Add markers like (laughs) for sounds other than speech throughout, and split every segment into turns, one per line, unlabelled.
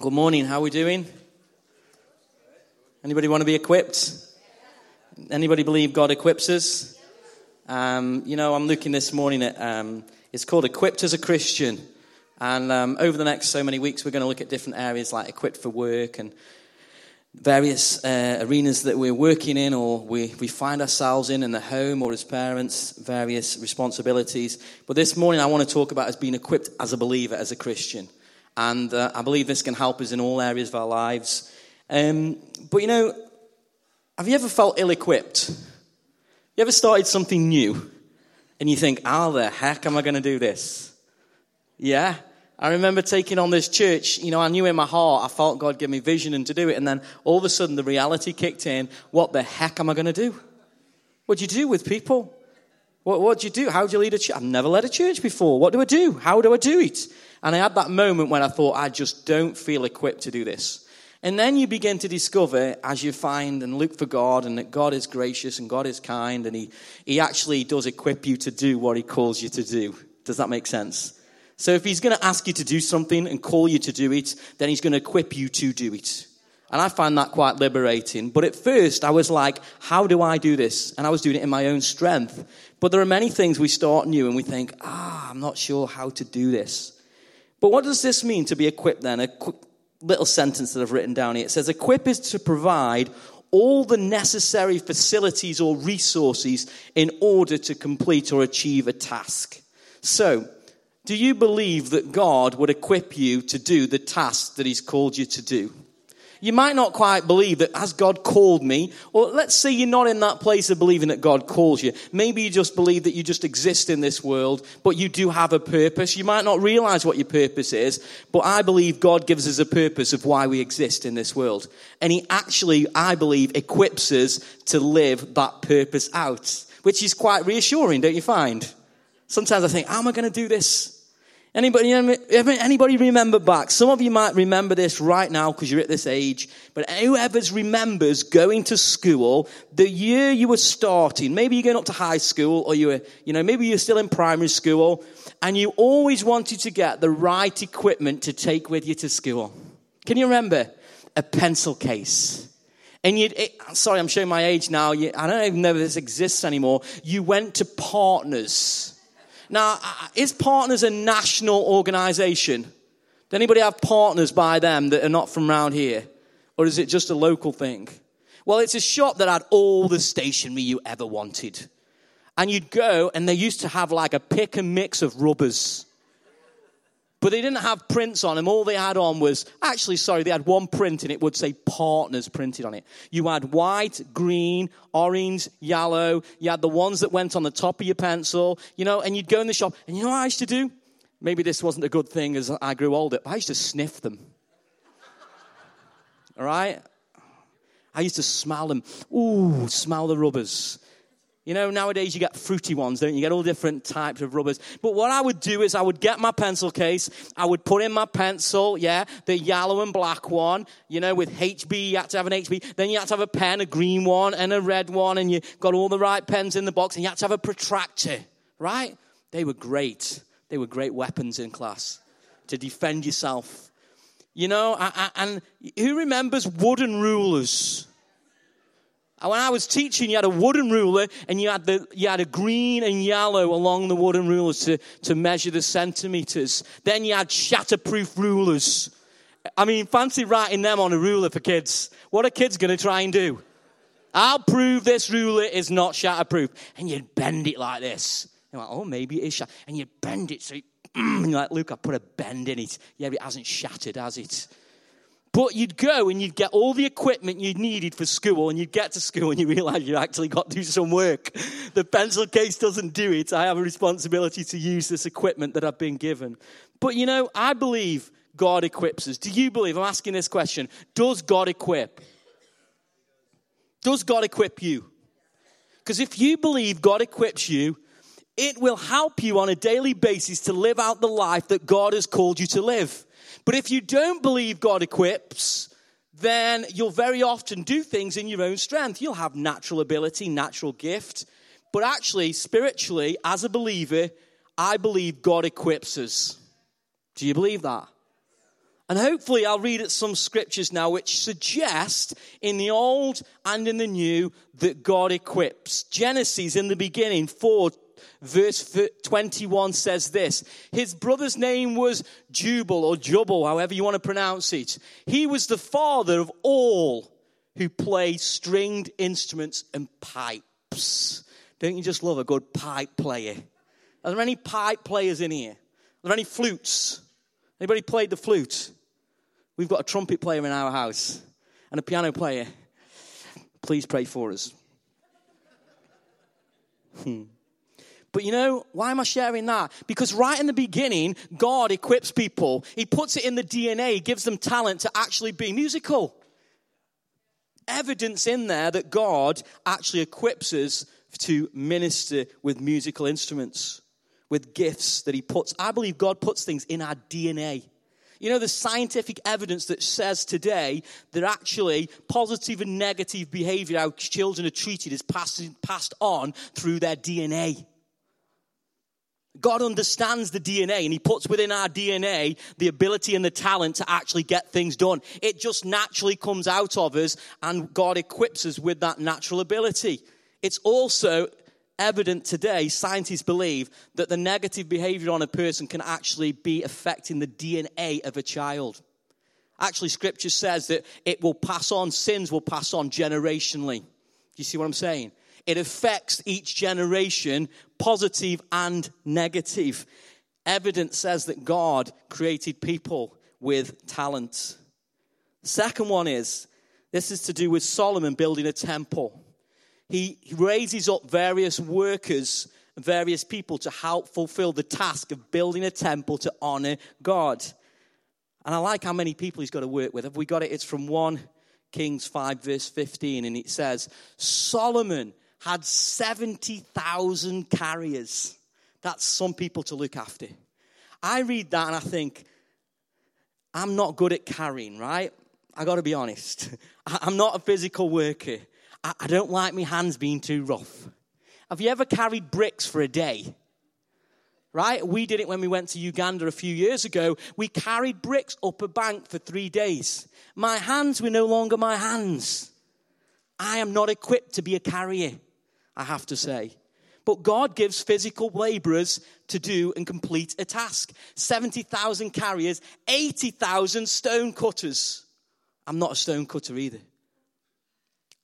Good morning. How are we doing? Anybody want to be equipped? Anybody believe God equips us? Um, you know, I'm looking this morning at um, it's called Equipped as a Christian, and um, over the next so many weeks, we're going to look at different areas like equipped for work and various uh, arenas that we're working in or we, we find ourselves in in the home or as parents, various responsibilities. But this morning, I want to talk about as being equipped as a believer, as a Christian. And uh, I believe this can help us in all areas of our lives. Um, but you know, have you ever felt ill equipped? You ever started something new and you think, how the heck am I going to do this? Yeah? I remember taking on this church. You know, I knew in my heart, I felt God give me vision and to do it. And then all of a sudden, the reality kicked in. What the heck am I going to do? What do you do with people? What, what do you do? How do you lead a church? I've never led a church before. What do I do? How do I do it? And I had that moment when I thought, I just don't feel equipped to do this. And then you begin to discover as you find and look for God and that God is gracious and God is kind and He, he actually does equip you to do what He calls you to do. Does that make sense? So if He's going to ask you to do something and call you to do it, then He's going to equip you to do it. And I find that quite liberating. But at first, I was like, how do I do this? And I was doing it in my own strength. But there are many things we start new and we think, ah, I'm not sure how to do this. But what does this mean to be equipped then? A quick little sentence that I've written down here. It says, Equip is to provide all the necessary facilities or resources in order to complete or achieve a task. So, do you believe that God would equip you to do the task that He's called you to do? You might not quite believe that has God called me? Or let's say you're not in that place of believing that God calls you. Maybe you just believe that you just exist in this world, but you do have a purpose. You might not realize what your purpose is, but I believe God gives us a purpose of why we exist in this world. And He actually, I believe, equips us to live that purpose out, which is quite reassuring, don't you find? Sometimes I think, how am I going to do this? Anybody, anybody remember back? Some of you might remember this right now because you're at this age, but whoever remembers going to school, the year you were starting, maybe you're going up to high school or you were, you know, maybe you're still in primary school and you always wanted to get the right equipment to take with you to school. Can you remember? A pencil case. And you, sorry, I'm showing my age now. You, I don't even know if this exists anymore. You went to partners now, is Partners a national organization? Does anybody have partners by them that are not from around here? Or is it just a local thing? Well, it's a shop that had all the stationery you ever wanted. And you'd go, and they used to have like a pick and mix of rubbers. But they didn't have prints on them. All they had on was, actually, sorry, they had one print and it would say partners printed on it. You had white, green, orange, yellow. You had the ones that went on the top of your pencil, you know, and you'd go in the shop. And you know what I used to do? Maybe this wasn't a good thing as I grew older, but I used to sniff them. All right? I used to smell them. Ooh, smell the rubbers. You know, nowadays you get fruity ones, don't you? You get all different types of rubbers. But what I would do is I would get my pencil case, I would put in my pencil, yeah, the yellow and black one, you know, with HB, you had to have an HB. Then you had to have a pen, a green one and a red one, and you got all the right pens in the box, and you had to have a protractor, right? They were great. They were great weapons in class to defend yourself. You know, and who remembers wooden rulers? When I was teaching, you had a wooden ruler and you had, the, you had a green and yellow along the wooden rulers to, to measure the centimeters. Then you had shatterproof rulers. I mean, fancy writing them on a ruler for kids. What are kids going to try and do? I'll prove this ruler is not shatterproof. And you'd bend it like this. You're like, oh, maybe it is shattered. And you'd bend it so, (clears throat) you, you're like, look, I put a bend in it. Yeah, but it hasn't shattered, has it? But you'd go and you'd get all the equipment you needed for school, and you'd get to school and you realize you actually got to do some work. The pencil case doesn't do it. I have a responsibility to use this equipment that I've been given. But you know, I believe God equips us. Do you believe? I'm asking this question Does God equip? Does God equip you? Because if you believe God equips you, it will help you on a daily basis to live out the life that God has called you to live. But if you don't believe God equips, then you'll very often do things in your own strength. You'll have natural ability, natural gift. But actually, spiritually, as a believer, I believe God equips us. Do you believe that? And hopefully, I'll read at some scriptures now which suggest in the Old and in the New that God equips. Genesis in the beginning, 4 verse 21 says this His brother's name was Jubal or Jubal, however you want to pronounce it. He was the father of all who play stringed instruments and pipes. Don't you just love a good pipe player? Are there any pipe players in here? Are there any flutes? Anybody played the flute? We've got a trumpet player in our house and a piano player. Please pray for us. Hmm. But you know, why am I sharing that? Because right in the beginning, God equips people. He puts it in the DNA, gives them talent to actually be musical. Evidence in there that God actually equips us to minister with musical instruments, with gifts that He puts. I believe God puts things in our DNA. You know, the scientific evidence that says today that actually positive and negative behavior, how children are treated, is passed, passed on through their DNA. God understands the DNA and He puts within our DNA the ability and the talent to actually get things done. It just naturally comes out of us and God equips us with that natural ability. It's also evident today, scientists believe that the negative behavior on a person can actually be affecting the DNA of a child. Actually, scripture says that it will pass on, sins will pass on generationally. Do you see what I'm saying? It affects each generation, positive and negative. Evidence says that God created people with talent. Second one is this is to do with Solomon building a temple he raises up various workers, various people to help fulfill the task of building a temple to honor God. And I like how many people he's got to work with. Have we got it? It's from 1 Kings 5, verse 15, and it says, Solomon had 70,000 carriers. That's some people to look after. I read that and I think, I'm not good at carrying, right? I got to be honest. (laughs) I'm not a physical worker. I don't like my hands being too rough. Have you ever carried bricks for a day? Right? We did it when we went to Uganda a few years ago. We carried bricks up a bank for three days. My hands were no longer my hands. I am not equipped to be a carrier, I have to say. But God gives physical laborers to do and complete a task 70,000 carriers, 80,000 stone cutters. I'm not a stone cutter either.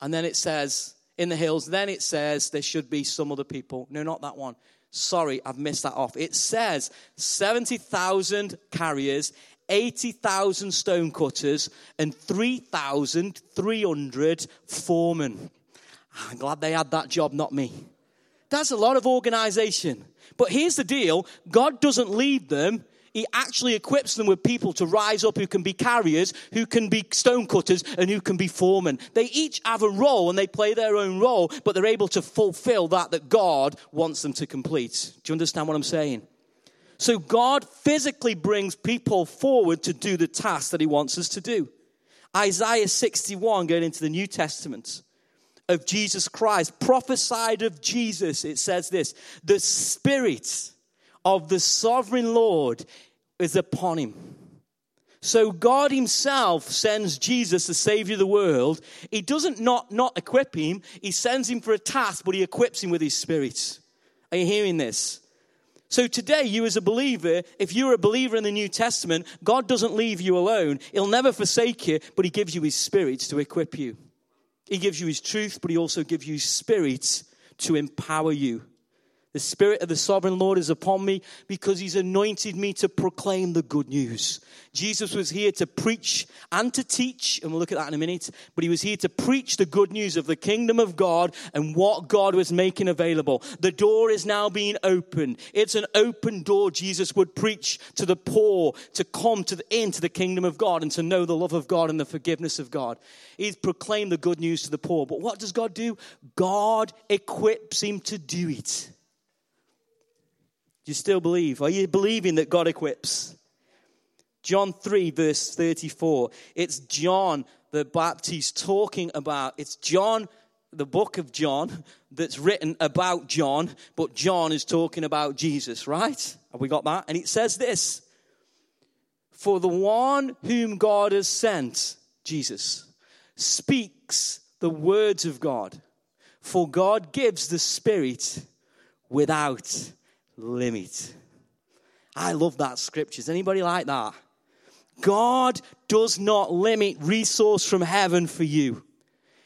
And then it says, in the hills, then it says there should be some other people. No, not that one. Sorry, I've missed that off. It says 70,000 carriers, 80,000 stone cutters, and 3,300 foremen. I'm glad they had that job, not me. That's a lot of organization. But here's the deal God doesn't lead them he actually equips them with people to rise up who can be carriers, who can be stonecutters, and who can be foremen. They each have a role and they play their own role, but they're able to fulfill that that God wants them to complete. Do you understand what I'm saying? So God physically brings people forward to do the task that he wants us to do. Isaiah 61, going into the New Testament of Jesus Christ, prophesied of Jesus, it says this the Spirit of the sovereign Lord is upon him. So God himself sends Jesus, the savior of the world. He doesn't not, not equip him. He sends him for a task, but he equips him with his spirit. Are you hearing this? So today, you as a believer, if you're a believer in the New Testament, God doesn't leave you alone. He'll never forsake you, but he gives you his spirit to equip you. He gives you his truth, but he also gives you spirit to empower you. The Spirit of the Sovereign Lord is upon me because He's anointed me to proclaim the good news. Jesus was here to preach and to teach, and we'll look at that in a minute, but He was here to preach the good news of the kingdom of God and what God was making available. The door is now being opened. It's an open door. Jesus would preach to the poor to come to the, into the kingdom of God and to know the love of God and the forgiveness of God. He's proclaimed the good news to the poor. But what does God do? God equips Him to do it. Do you still believe? Are you believing that God equips? John 3, verse 34. It's John the Baptist talking about, it's John, the book of John, that's written about John, but John is talking about Jesus, right? Have we got that? And it says this For the one whom God has sent, Jesus, speaks the words of God. For God gives the Spirit without limit. I love that scripture. Is anybody like that? God does not limit resource from heaven for you.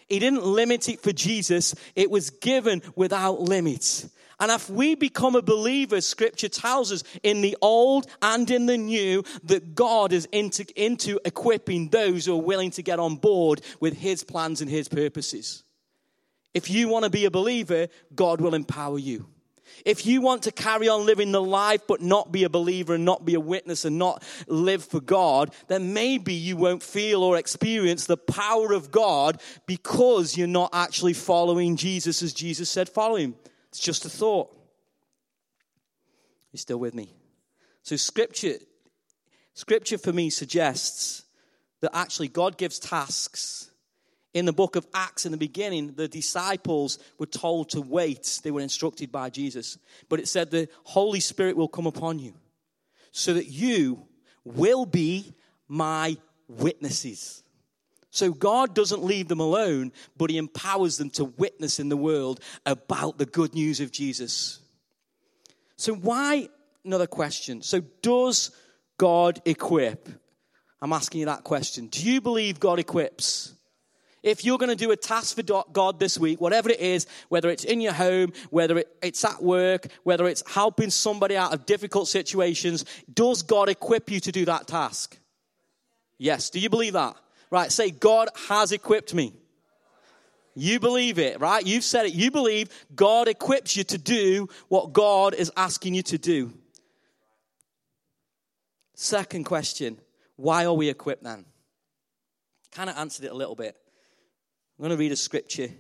He didn't limit it for Jesus. It was given without limits. And if we become a believer, scripture tells us in the old and in the new that God is into, into equipping those who are willing to get on board with his plans and his purposes. If you want to be a believer, God will empower you. If you want to carry on living the life but not be a believer and not be a witness and not live for God, then maybe you won't feel or experience the power of God because you're not actually following Jesus as Jesus said follow him. It's just a thought. You still with me? So scripture scripture for me suggests that actually God gives tasks in the book of Acts, in the beginning, the disciples were told to wait. They were instructed by Jesus. But it said the Holy Spirit will come upon you so that you will be my witnesses. So God doesn't leave them alone, but He empowers them to witness in the world about the good news of Jesus. So, why? Another question. So, does God equip? I'm asking you that question. Do you believe God equips? If you're going to do a task for God this week, whatever it is, whether it's in your home, whether it's at work, whether it's helping somebody out of difficult situations, does God equip you to do that task? Yes. Do you believe that? Right. Say, God has equipped me. You believe it, right? You've said it. You believe God equips you to do what God is asking you to do. Second question why are we equipped then? Kind of answered it a little bit. I'm going to read a scripture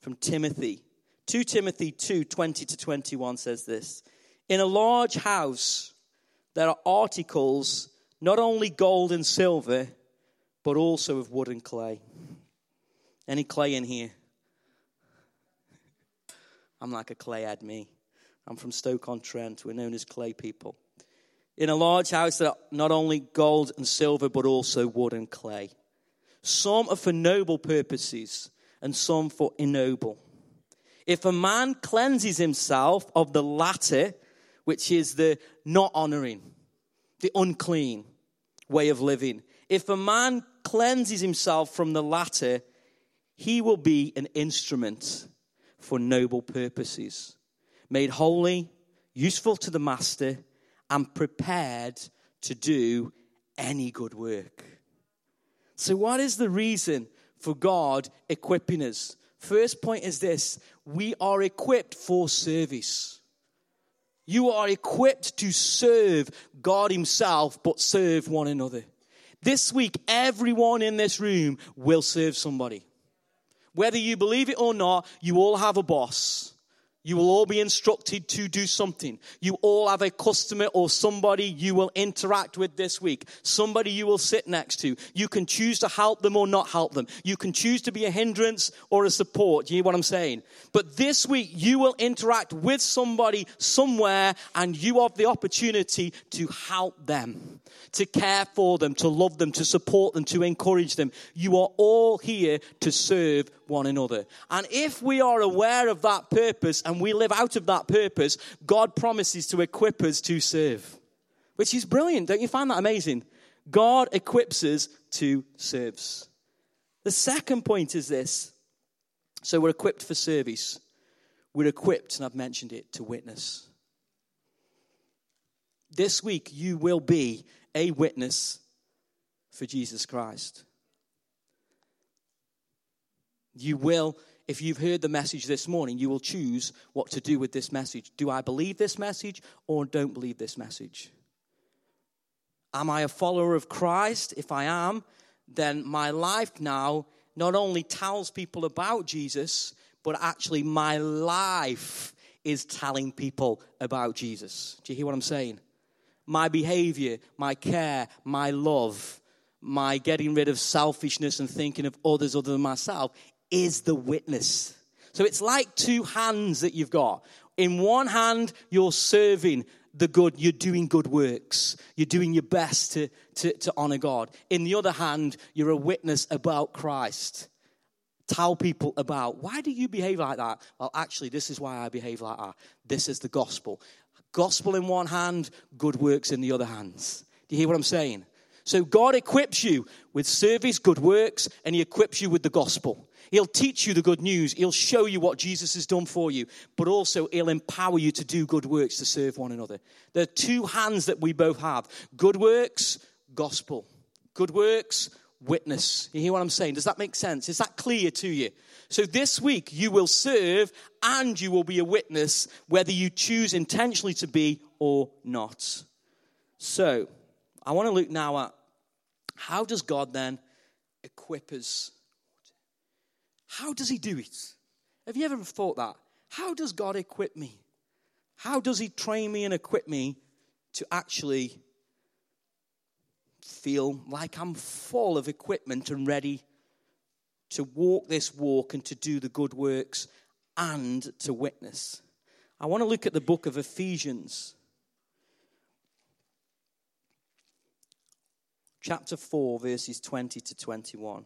from Timothy. 2 Timothy 2 20 to 21 says this In a large house, there are articles not only gold and silver, but also of wood and clay. Any clay in here? I'm like a clay head, me. I'm from Stoke on Trent. We're known as clay people. In a large house, there are not only gold and silver, but also wood and clay. Some are for noble purposes, and some for ignoble. If a man cleanses himself of the latter, which is the not honoring, the unclean way of living, if a man cleanses himself from the latter, he will be an instrument for noble purposes, made holy, useful to the master, and prepared to do any good work. So, what is the reason for God equipping us? First point is this we are equipped for service. You are equipped to serve God Himself, but serve one another. This week, everyone in this room will serve somebody. Whether you believe it or not, you all have a boss. You will all be instructed to do something. You all have a customer or somebody you will interact with this week. Somebody you will sit next to. You can choose to help them or not help them. You can choose to be a hindrance or a support. You hear what I'm saying? But this week you will interact with somebody somewhere and you have the opportunity to help them, to care for them, to love them, to support them, to encourage them. You are all here to serve one another. And if we are aware of that purpose and we live out of that purpose, God promises to equip us to serve, which is brilliant. Don't you find that amazing? God equips us to serve. The second point is this. So we're equipped for service. We're equipped, and I've mentioned it, to witness. This week, you will be a witness for Jesus Christ. You will, if you've heard the message this morning, you will choose what to do with this message. Do I believe this message or don't believe this message? Am I a follower of Christ? If I am, then my life now not only tells people about Jesus, but actually my life is telling people about Jesus. Do you hear what I'm saying? My behavior, my care, my love, my getting rid of selfishness and thinking of others other than myself is the witness. So it's like two hands that you've got. In one hand, you're serving the good, you're doing good works. You're doing your best to, to, to honor God. In the other hand, you're a witness about Christ. Tell people about why do you behave like that? Well, actually, this is why I behave like that. This is the gospel. Gospel in one hand, good works in the other hands. Do you hear what I'm saying? So God equips you with service, good works, and He equips you with the gospel. He'll teach you the good news. He'll show you what Jesus has done for you, but also He'll empower you to do good works to serve one another. There are two hands that we both have good works, gospel. Good works, witness. You hear what I'm saying? Does that make sense? Is that clear to you? So this week you will serve and you will be a witness, whether you choose intentionally to be or not. So I want to look now at how does God then equip us how does he do it? Have you ever thought that? How does God equip me? How does he train me and equip me to actually feel like I'm full of equipment and ready to walk this walk and to do the good works and to witness? I want to look at the book of Ephesians. Chapter 4, verses 20 to 21.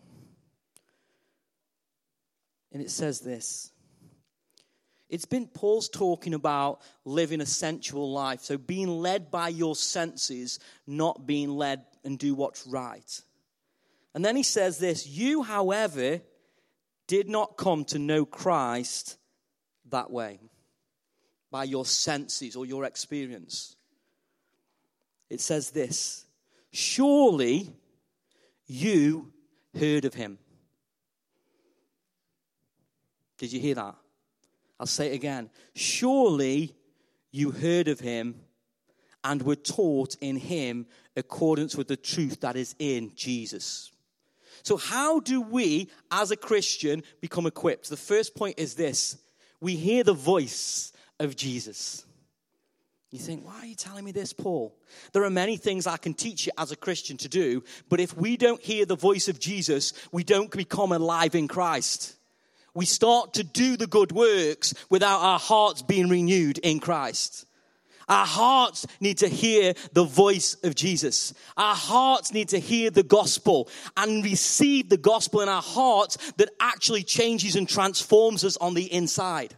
And it says this. It's been Paul's talking about living a sensual life. So being led by your senses, not being led and do what's right. And then he says this You, however, did not come to know Christ that way, by your senses or your experience. It says this Surely you heard of him did you hear that? I'll say it again. Surely you heard of him and were taught in him accordance with the truth that is in Jesus. So, how do we, as a Christian, become equipped? The first point is this we hear the voice of Jesus. You think, why are you telling me this, Paul? There are many things I can teach you as a Christian to do, but if we don't hear the voice of Jesus, we don't become alive in Christ we start to do the good works without our hearts being renewed in Christ. Our hearts need to hear the voice of Jesus. Our hearts need to hear the gospel and receive the gospel in our hearts that actually changes and transforms us on the inside.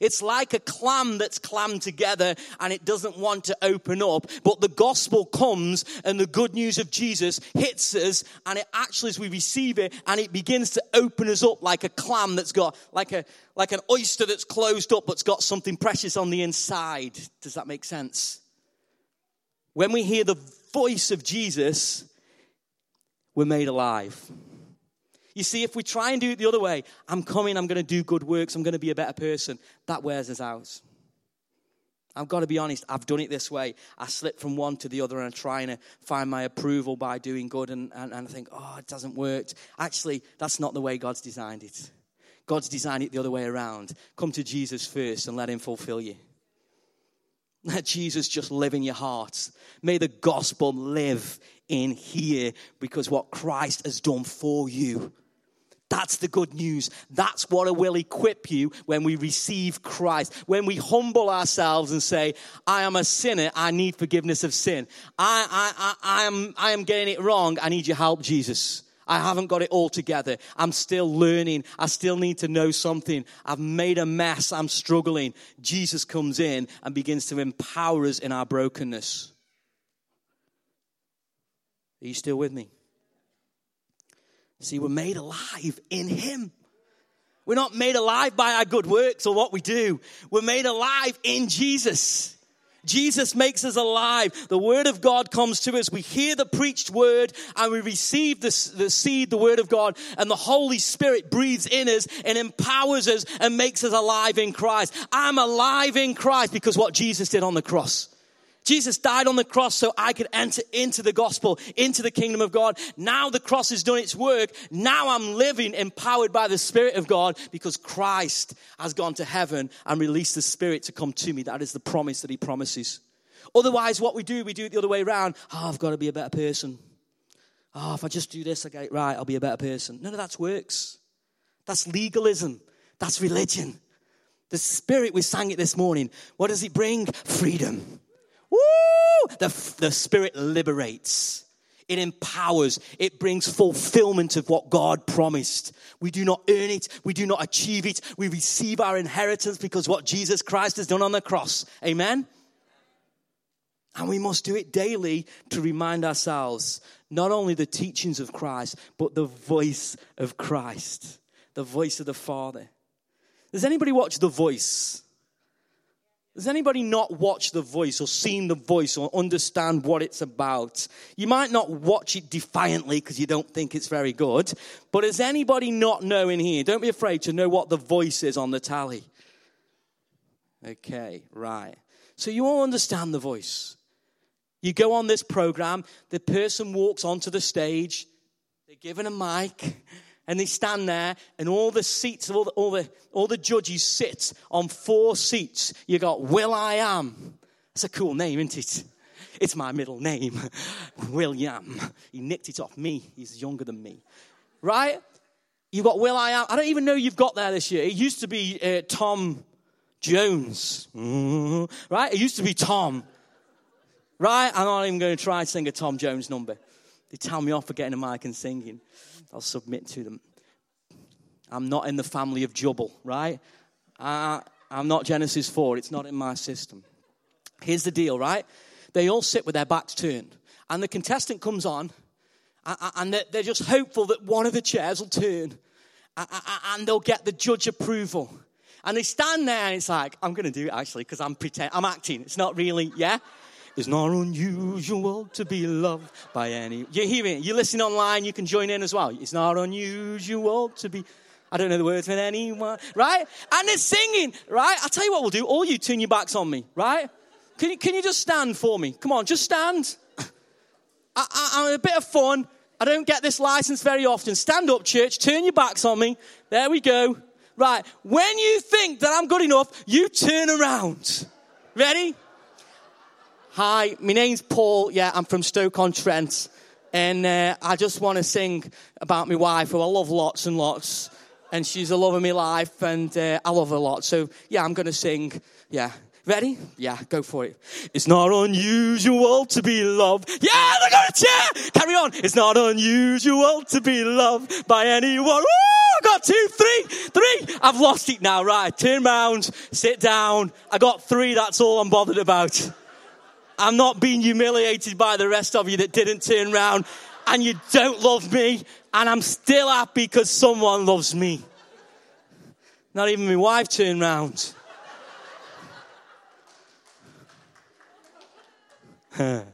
It's like a clam that's clammed together and it doesn't want to open up. But the gospel comes and the good news of Jesus hits us and it actually, as we receive it, and it begins to open us up like a clam that's got, like a, like an oyster that's closed up but's got something precious on the inside. Does that make sense? When we hear the voice of Jesus, we're made alive. You see, if we try and do it the other way, I'm coming, I'm going to do good works, I'm going to be a better person, that wears us out. I've got to be honest, I've done it this way. I slip from one to the other and I'm trying to uh, find my approval by doing good, and, and, and I think, oh, it doesn't work. Actually, that's not the way God's designed it. God's designed it the other way around. Come to Jesus first and let Him fulfill you. Let Jesus just live in your heart. May the gospel live in here because what Christ has done for you that's the good news. That's what will equip you when we receive Christ. When we humble ourselves and say, I am a sinner. I need forgiveness of sin. I, I, I, I, am, I am getting it wrong. I need your help, Jesus. I haven't got it all together. I'm still learning. I still need to know something. I've made a mess. I'm struggling. Jesus comes in and begins to empower us in our brokenness. Are you still with me? See, we're made alive in Him. We're not made alive by our good works or what we do. We're made alive in Jesus. Jesus makes us alive. The word of God comes to us. We hear the preached word and we receive the, the seed, the word of God, and the Holy Spirit breathes in us and empowers us and makes us alive in Christ. I'm alive in Christ because what Jesus did on the cross. Jesus died on the cross so I could enter into the gospel, into the kingdom of God. Now the cross has done its work. Now I'm living empowered by the Spirit of God because Christ has gone to heaven and released the Spirit to come to me. That is the promise that He promises. Otherwise, what we do, we do it the other way around. Oh, I've got to be a better person. Oh, if I just do this, I get it right, I'll be a better person. None of that's works. That's legalism. That's religion. The Spirit, we sang it this morning. What does it bring? Freedom. The, the Spirit liberates. It empowers. It brings fulfillment of what God promised. We do not earn it. We do not achieve it. We receive our inheritance because what Jesus Christ has done on the cross. Amen? And we must do it daily to remind ourselves not only the teachings of Christ, but the voice of Christ, the voice of the Father. Does anybody watch The Voice? Has anybody not watched The Voice or seen The Voice or understand what it's about? You might not watch it defiantly because you don't think it's very good, but does anybody not know in here? Don't be afraid to know what The Voice is on the tally. Okay, right. So you all understand The Voice. You go on this program, the person walks onto the stage, they're given a mic, and they stand there, and all the seats, all the, all the, all the judges sit on four seats. You got will.i.am. That's a cool name, isn't it? It's my middle name, (laughs) William. He nicked it off me. He's younger than me. Right? You've got will.i.am. I don't even know you've got there this year. It used to be uh, Tom Jones. Mm-hmm. Right? It used to be Tom. Right? I'm not even going to try to sing a Tom Jones number. They tell me off for getting a mic and singing. I'll submit to them. I'm not in the family of Jubble, right? I, I'm not Genesis 4. It's not in my system. Here's the deal, right? They all sit with their backs turned. And the contestant comes on, and they're just hopeful that one of the chairs will turn, and they'll get the judge approval. And they stand there, and it's like, I'm going to do it actually, because I'm pretend, I'm acting. It's not really, yeah? It's not unusual to be loved by any. You hear it? You listen online, you can join in as well. It's not unusual to be. I don't know the words with anyone, right? And they're singing, right? I'll tell you what we'll do. All you turn your backs on me, right? Can you, can you just stand for me? Come on, just stand. I, I'm a bit of fun. I don't get this license very often. Stand up, church. Turn your backs on me. There we go. Right. When you think that I'm good enough, you turn around. Ready? Hi, my name's Paul. Yeah, I'm from Stoke-on-Trent. And uh, I just want to sing about my wife, who I love lots and lots. And she's the love of my life, and uh, I love her a lot. So, yeah, I'm going to sing. Yeah. Ready? Yeah, go for it. It's not unusual to be loved. Yeah, look at a chair! Carry on. It's not unusual to be loved by anyone. Woo! I got two, three, three. I've lost it now. Right, turn round, sit down. I got three. That's all I'm bothered about. I'm not being humiliated by the rest of you that didn't turn around and you don't love me. And I'm still happy because someone loves me. Not even my wife turned round. (laughs)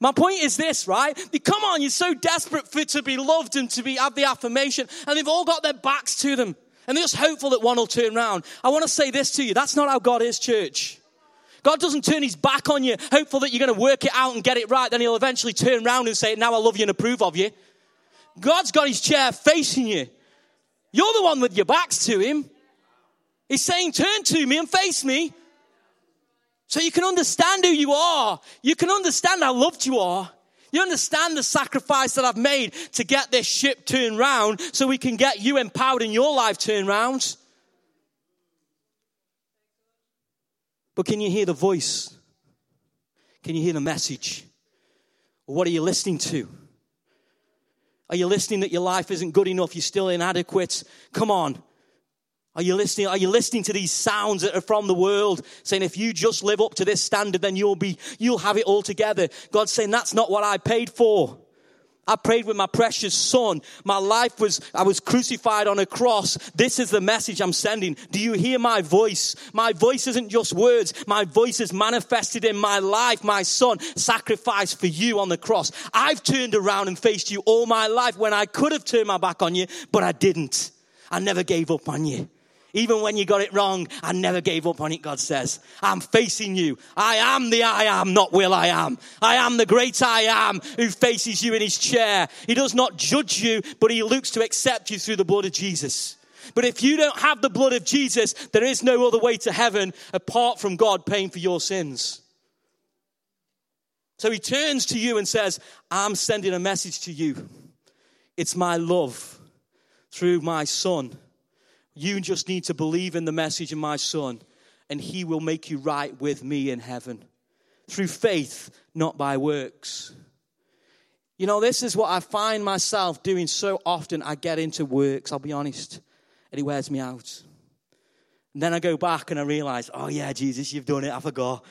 My point is this, right? Come on, you're so desperate for to be loved and to be have the affirmation, and they've all got their backs to them, and they're just hopeful that one will turn around. I want to say this to you: that's not how God is, church. God doesn't turn his back on you, hopeful that you're going to work it out and get it right. Then he'll eventually turn around and say, Now I love you and approve of you. God's got his chair facing you. You're the one with your backs to him. He's saying, Turn to me and face me. So you can understand who you are. You can understand how loved you are. You understand the sacrifice that I've made to get this ship turned round so we can get you empowered in your life turned round. But can you hear the voice? Can you hear the message? what are you listening to? Are you listening that your life isn't good enough? You're still inadequate? Come on. Are you listening? Are you listening to these sounds that are from the world saying if you just live up to this standard, then you'll be, you'll have it all together? God's saying that's not what I paid for. I prayed with my precious son. My life was, I was crucified on a cross. This is the message I'm sending. Do you hear my voice? My voice isn't just words. My voice is manifested in my life. My son sacrificed for you on the cross. I've turned around and faced you all my life when I could have turned my back on you, but I didn't. I never gave up on you. Even when you got it wrong, I never gave up on it, God says. I'm facing you. I am the I am, not will I am. I am the great I am who faces you in his chair. He does not judge you, but he looks to accept you through the blood of Jesus. But if you don't have the blood of Jesus, there is no other way to heaven apart from God paying for your sins. So he turns to you and says, I'm sending a message to you. It's my love through my son you just need to believe in the message of my son, and he will make you right with me in heaven. through faith, not by works. You know, this is what I find myself doing so often. I get into works, I'll be honest, and it wears me out. And then I go back and I realize, oh, yeah, Jesus, you've done it. I forgot.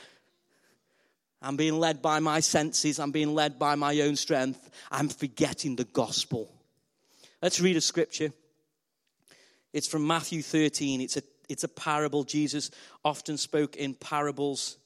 I'm being led by my senses. I'm being led by my own strength. I'm forgetting the gospel. Let's read a scripture. It's from Matthew 13. It's a, it's a parable. Jesus often spoke in parables.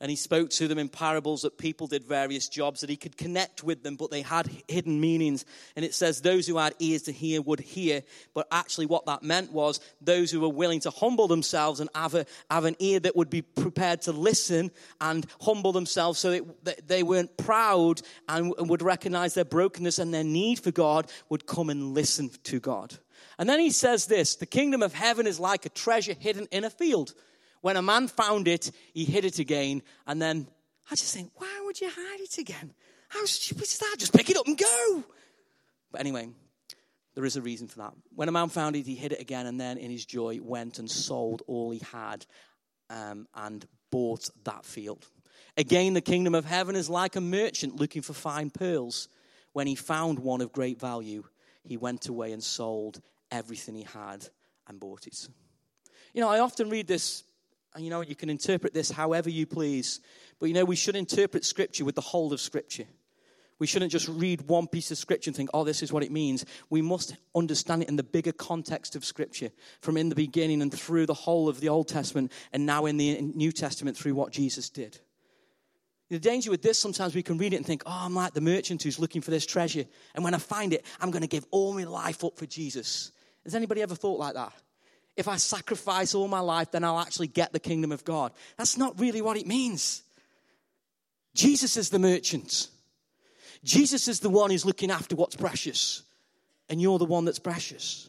And he spoke to them in parables that people did various jobs, that he could connect with them, but they had hidden meanings. And it says, Those who had ears to hear would hear. But actually, what that meant was those who were willing to humble themselves and have, a, have an ear that would be prepared to listen and humble themselves so that they weren't proud and would recognize their brokenness and their need for God, would come and listen to God. And then he says this The kingdom of heaven is like a treasure hidden in a field when a man found it, he hid it again. And then I just think, why would you hide it again? How stupid is that? Just pick it up and go. But anyway, there is a reason for that. When a man found it, he hid it again, and then in his joy went and sold all he had um, and bought that field. Again, the kingdom of heaven is like a merchant looking for fine pearls. When he found one of great value, he went away and sold everything he had and bought it. You know, I often read this and you know, you can interpret this however you please. But you know, we should interpret Scripture with the whole of Scripture. We shouldn't just read one piece of Scripture and think, oh, this is what it means. We must understand it in the bigger context of Scripture, from in the beginning and through the whole of the Old Testament, and now in the New Testament through what Jesus did. The danger with this, sometimes we can read it and think, oh, I'm like the merchant who's looking for this treasure. And when I find it, I'm going to give all my life up for Jesus. Has anybody ever thought like that? if I sacrifice all my life, then I'll actually get the kingdom of God. That's not really what it means. Jesus is the merchant. Jesus is the one who's looking after what's precious, and you're the one that's precious.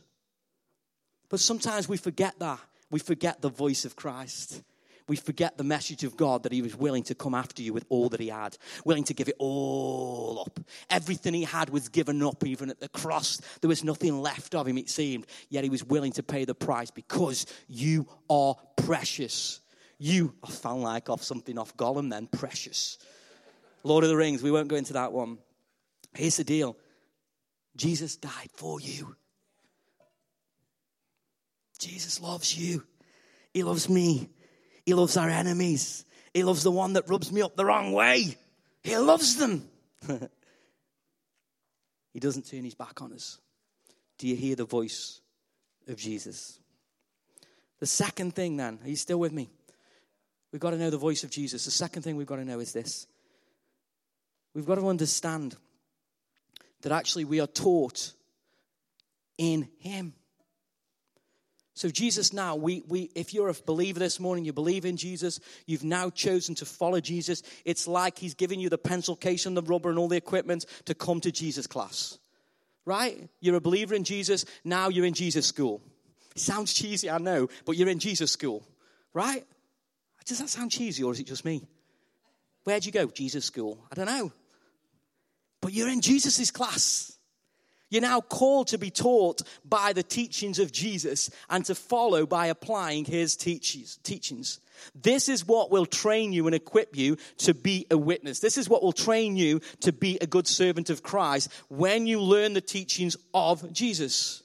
But sometimes we forget that. We forget the voice of Christ we forget the message of God that He was willing to come after you with all that He had, willing to give it all up. Everything He had was given up, even at the cross. There was nothing left of Him, it seemed. Yet He was willing to pay the price because you are precious. You, I found like off something off Gollum then, precious. Lord of the Rings, we won't go into that one. Here's the deal Jesus died for you. Jesus loves you. He loves me. He loves our enemies. He loves the one that rubs me up the wrong way. He loves them. (laughs) he doesn't turn his back on us. Do you hear the voice of Jesus? The second thing, then, are you still with me? We've got to know the voice of Jesus. The second thing we've got to know is this we've got to understand that actually we are taught in Him. So, Jesus now, we, we, if you're a believer this morning, you believe in Jesus, you've now chosen to follow Jesus, it's like He's giving you the pencil case and the rubber and all the equipment to come to Jesus class. Right? You're a believer in Jesus, now you're in Jesus school. It sounds cheesy, I know, but you're in Jesus school. Right? Does that sound cheesy or is it just me? Where'd you go? Jesus school. I don't know. But you're in Jesus' class. You're now called to be taught by the teachings of Jesus and to follow by applying his teachings. This is what will train you and equip you to be a witness. This is what will train you to be a good servant of Christ when you learn the teachings of Jesus.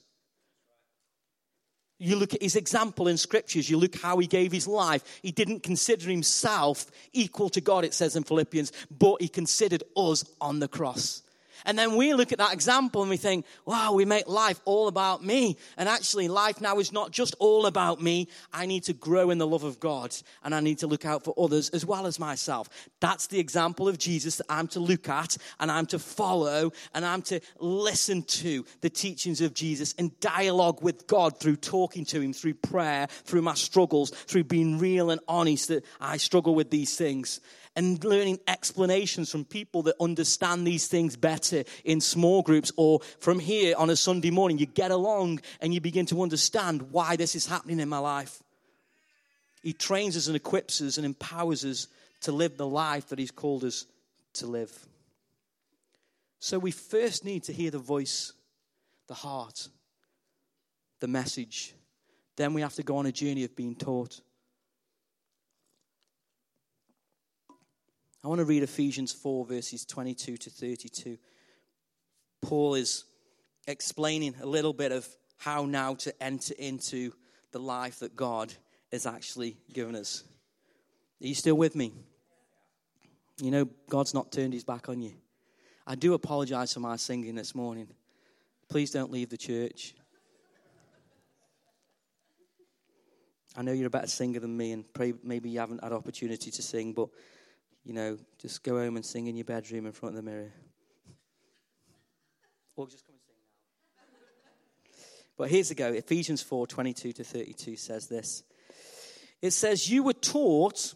You look at his example in scriptures, you look how he gave his life. He didn't consider himself equal to God, it says in Philippians, but he considered us on the cross. And then we look at that example and we think, wow, we make life all about me. And actually, life now is not just all about me. I need to grow in the love of God and I need to look out for others as well as myself. That's the example of Jesus that I'm to look at and I'm to follow and I'm to listen to the teachings of Jesus and dialogue with God through talking to Him, through prayer, through my struggles, through being real and honest that I struggle with these things and learning explanations from people that understand these things better in small groups or from here on a Sunday morning. You get along and you begin to understand why this is happening in my life. He trains us and equips us and empowers us to live the life that He's called us to live. So we first need to hear the voice, the heart, the message. Then we have to go on a journey of being taught. I want to read Ephesians 4, verses 22 to 32. Paul is explaining a little bit of how now to enter into the life that God has actually given us. Are you still with me? You know, God's not turned his back on you. I do apologize for my singing this morning. Please don't leave the church. I know you're a better singer than me, and maybe you haven't had opportunity to sing, but you know, just go home and sing in your bedroom in front of the mirror. Or just come and sing now. But here's the go. Ephesians 4 22 to 32 says this. It says, You were taught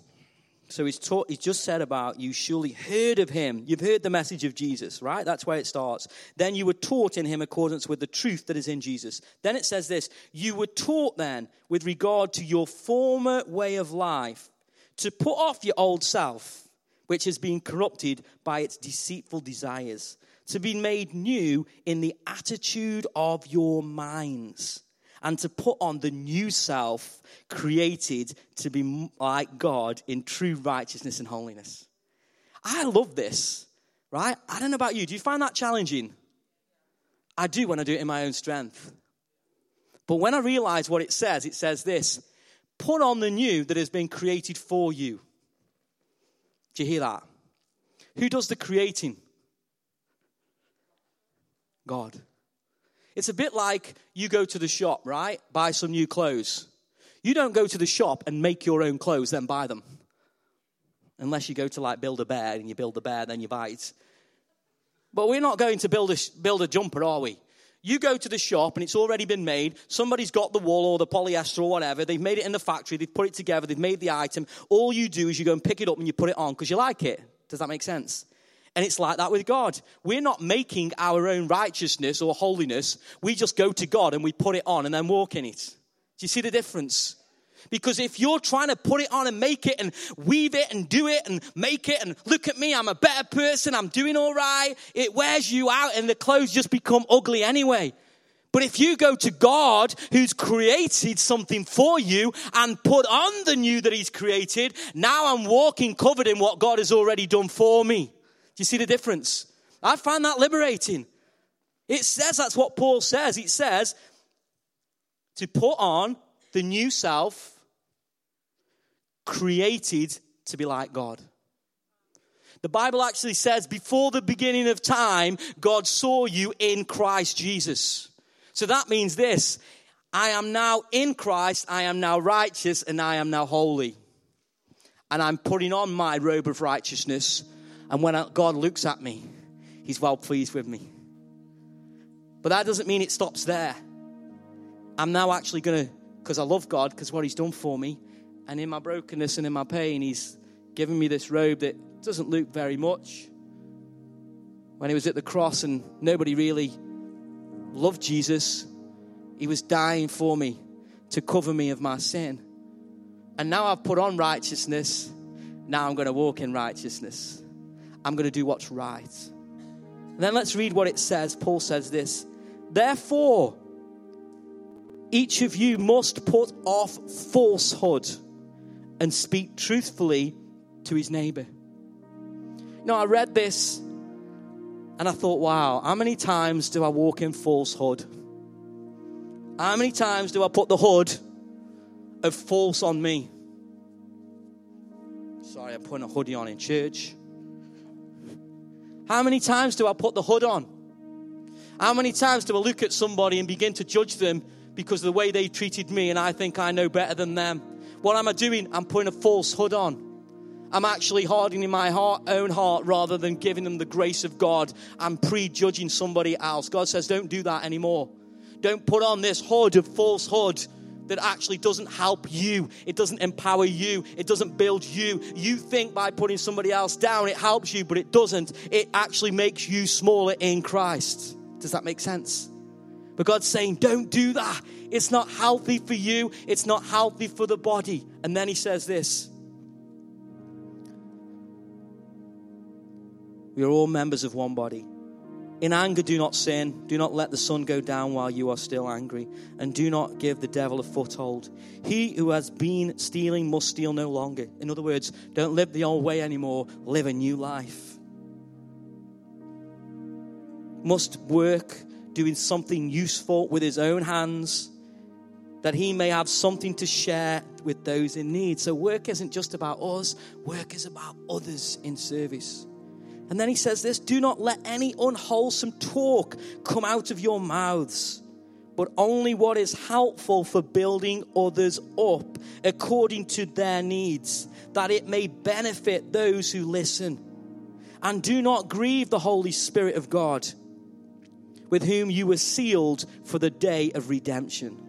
so he's, taught, he's just said about you surely heard of him. You've heard the message of Jesus, right? That's where it starts. Then you were taught in him accordance with the truth that is in Jesus. Then it says this You were taught then with regard to your former way of life to put off your old self, which has been corrupted by its deceitful desires, to be made new in the attitude of your minds and to put on the new self created to be like God in true righteousness and holiness. I love this, right? I don't know about you. Do you find that challenging? I do when I do it in my own strength. But when I realize what it says, it says this put on the new that has been created for you. Do you hear that? Who does the creating? God. It's a bit like you go to the shop, right? Buy some new clothes. You don't go to the shop and make your own clothes, then buy them. Unless you go to like build a bear and you build a bear, then you buy it. But we're not going to build a, build a jumper, are we? You go to the shop and it's already been made. Somebody's got the wool or the polyester or whatever. They've made it in the factory. They've put it together. They've made the item. All you do is you go and pick it up and you put it on because you like it. Does that make sense? And it's like that with God. We're not making our own righteousness or holiness. We just go to God and we put it on and then walk in it. Do you see the difference? Because if you're trying to put it on and make it and weave it and do it and make it and look at me, I'm a better person, I'm doing all right, it wears you out and the clothes just become ugly anyway. But if you go to God who's created something for you and put on the new that He's created, now I'm walking covered in what God has already done for me Do you see the difference? I find that liberating. It says that's what Paul says. It says to put on the new self created to be like God. The Bible actually says before the beginning of time, God saw you in Christ Jesus. So that means this I am now in Christ, I am now righteous, and I am now holy. And I'm putting on my robe of righteousness and when God looks at me, He's well pleased with me. But that doesn't mean it stops there. I'm now actually going to, because I love God, because what He's done for me, and in my brokenness and in my pain, He's given me this robe that doesn't look very much. When He was at the cross and nobody really loved Jesus, He was dying for me to cover me of my sin. And now I've put on righteousness. Now I'm going to walk in righteousness. I'm going to do what's right. And then let's read what it says. Paul says this Therefore, each of you must put off falsehood and speak truthfully to his neighbor. Now, I read this and I thought, wow, how many times do I walk in falsehood? How many times do I put the hood of false on me? Sorry, I'm putting a hoodie on in church. How many times do I put the hood on? How many times do I look at somebody and begin to judge them because of the way they treated me and I think I know better than them? What am I doing? I'm putting a false hood on. I'm actually hardening my heart, own heart rather than giving them the grace of God. I'm prejudging somebody else. God says, don't do that anymore. Don't put on this hood of falsehood that actually doesn't help you. It doesn't empower you. It doesn't build you. You think by putting somebody else down, it helps you, but it doesn't. It actually makes you smaller in Christ. Does that make sense? But God's saying, don't do that. It's not healthy for you. It's not healthy for the body. And then he says this We are all members of one body. In anger, do not sin. Do not let the sun go down while you are still angry. And do not give the devil a foothold. He who has been stealing must steal no longer. In other words, don't live the old way anymore. Live a new life. Must work doing something useful with his own hands that he may have something to share with those in need. So, work isn't just about us, work is about others in service. And then he says this do not let any unwholesome talk come out of your mouths, but only what is helpful for building others up according to their needs, that it may benefit those who listen. And do not grieve the Holy Spirit of God, with whom you were sealed for the day of redemption.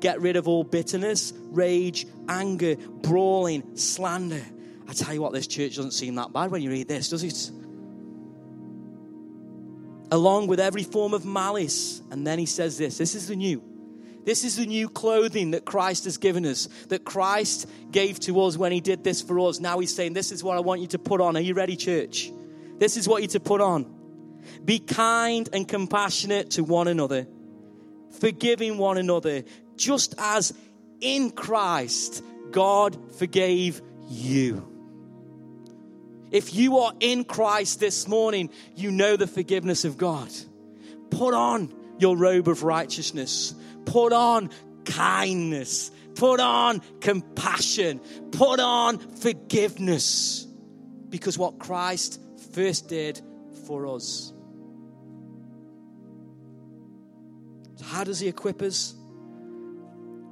Get rid of all bitterness, rage, anger, brawling, slander. I tell you what, this church doesn't seem that bad when you read this, does it? along with every form of malice. And then he says this this is the new. This is the new clothing that Christ has given us, that Christ gave to us when he did this for us. Now he's saying, This is what I want you to put on. Are you ready, church? This is what you to put on. Be kind and compassionate to one another, forgiving one another, just as in Christ God forgave you. If you are in Christ this morning, you know the forgiveness of God. Put on your robe of righteousness. Put on kindness. Put on compassion. Put on forgiveness. Because what Christ first did for us. How does He equip us?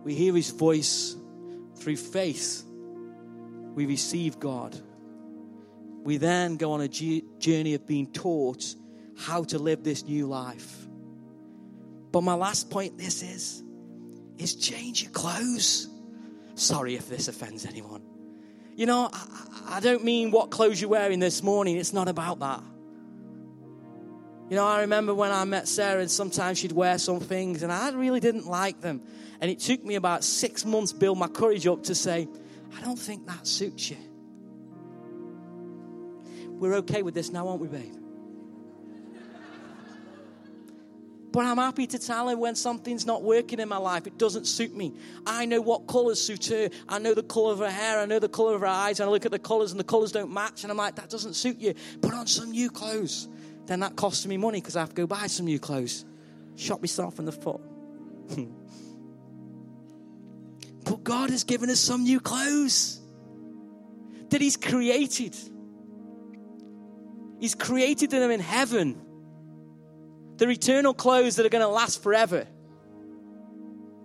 We hear His voice through faith. We receive God we then go on a journey of being taught how to live this new life. But my last point this is is change your clothes. Sorry if this offends anyone. You know, I, I don't mean what clothes you're wearing this morning. It's not about that. You know, I remember when I met Sarah, and sometimes she'd wear some things, and I really didn't like them. And it took me about six months to build my courage up to say, I don't think that suits you. We're okay with this now, aren't we, babe? But I'm happy to tell her when something's not working in my life, it doesn't suit me. I know what colors suit her. I know the color of her hair. I know the color of her eyes. And I look at the colors and the colors don't match. And I'm like, that doesn't suit you. Put on some new clothes. Then that costs me money because I have to go buy some new clothes. Shot myself in the foot. (laughs) but God has given us some new clothes that He's created. He's created them in heaven. They're eternal clothes that are going to last forever.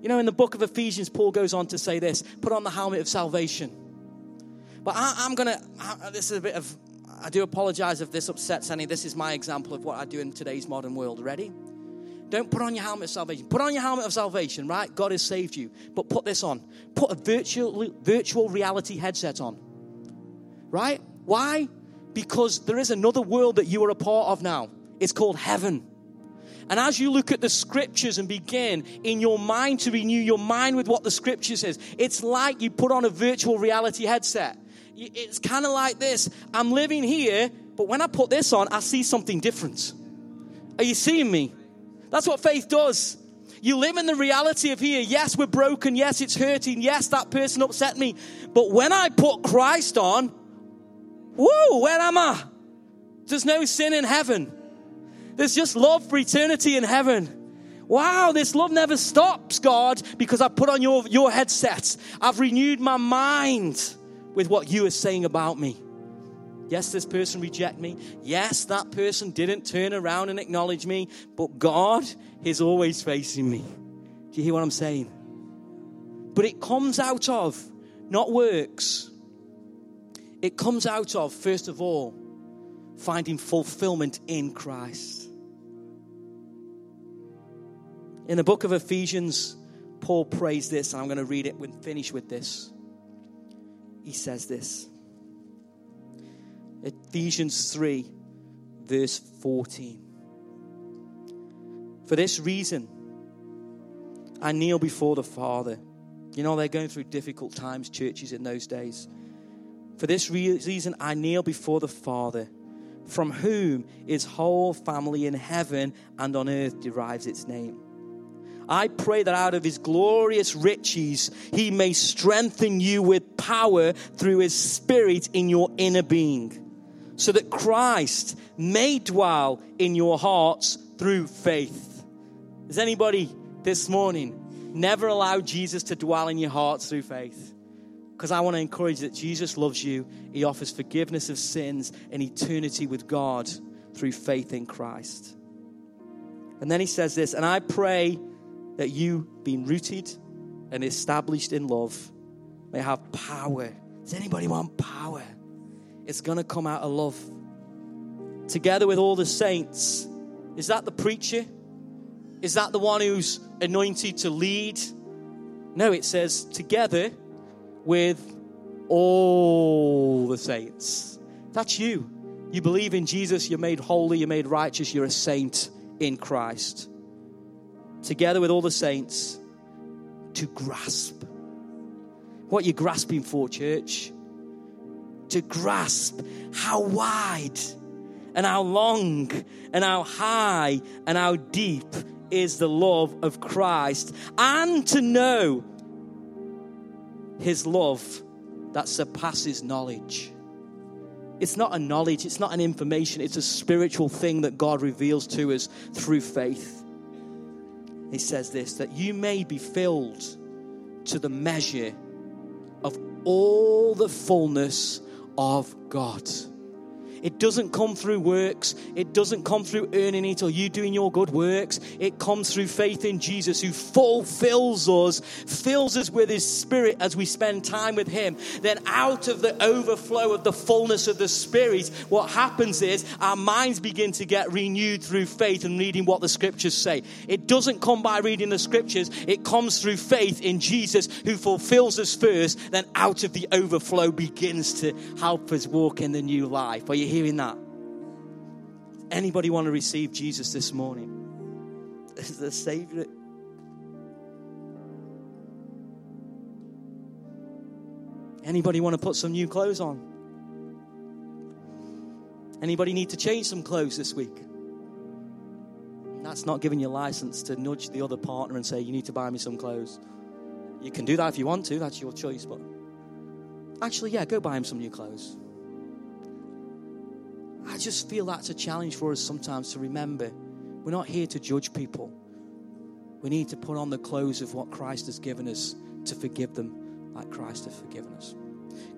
You know, in the book of Ephesians, Paul goes on to say this put on the helmet of salvation. But I, am going to, this is a bit of, I do apologize if this upsets any. This is my example of what I do in today's modern world. Ready? Don't put on your helmet of salvation. Put on your helmet of salvation, right? God has saved you. But put this on. Put a virtual, virtual reality headset on. Right? Why? because there is another world that you are a part of now. It's called heaven. And as you look at the scriptures and begin in your mind to renew your mind with what the scripture says, it's like you put on a virtual reality headset. It's kind of like this I'm living here, but when I put this on, I see something different. Are you seeing me? That's what faith does. You live in the reality of here. Yes, we're broken. Yes, it's hurting. Yes, that person upset me. But when I put Christ on, Whoa, where am I? There's no sin in heaven. There's just love for eternity in heaven. Wow, this love never stops, God, because I put on your, your headset. I've renewed my mind with what you are saying about me. Yes, this person rejected me. Yes, that person didn't turn around and acknowledge me, but God is always facing me. Do you hear what I'm saying? But it comes out of not works, it comes out of, first of all, finding fulfillment in Christ. In the book of Ephesians, Paul prays this, and I'm going to read it and finish with this. He says this Ephesians 3, verse 14. For this reason, I kneel before the Father. You know, they're going through difficult times, churches in those days. For this reason, I kneel before the Father, from whom his whole family in heaven and on earth derives its name. I pray that out of his glorious riches, he may strengthen you with power through his spirit in your inner being, so that Christ may dwell in your hearts through faith. Does anybody this morning never allow Jesus to dwell in your hearts through faith? Because I want to encourage that Jesus loves you. He offers forgiveness of sins and eternity with God through faith in Christ. And then he says this, and I pray that you, being rooted and established in love, may have power. Does anybody want power? It's going to come out of love. Together with all the saints. Is that the preacher? Is that the one who's anointed to lead? No, it says together with all the saints. That's you. You believe in Jesus, you're made holy, you're made righteous, you're a saint in Christ together with all the saints to grasp. What you're grasping for, church? To grasp how wide and how long and how high and how deep is the love of Christ and to know his love that surpasses knowledge. It's not a knowledge, it's not an information, it's a spiritual thing that God reveals to us through faith he says this that you may be filled to the measure of all the fullness of God. It doesn't come through works. It doesn't come through earning it or you doing your good works. It comes through faith in Jesus who fulfills us, fills us with his spirit as we spend time with him. Then out of the overflow of the fullness of the spirit, what happens is our minds begin to get renewed through faith and reading what the scriptures say. It doesn't come by reading the scriptures. It comes through faith in Jesus who fulfills us first. Then out of the overflow begins to help us walk in the new life. Are you hearing that? Anybody want to receive Jesus this morning as the Savior? Anybody want to put some new clothes on? Anybody need to change some clothes this week? That's not giving you license to nudge the other partner and say, You need to buy me some clothes. You can do that if you want to, that's your choice, but actually, yeah, go buy him some new clothes. I just feel that's a challenge for us sometimes to remember we're not here to judge people. We need to put on the clothes of what Christ has given us to forgive them like Christ has forgiven us.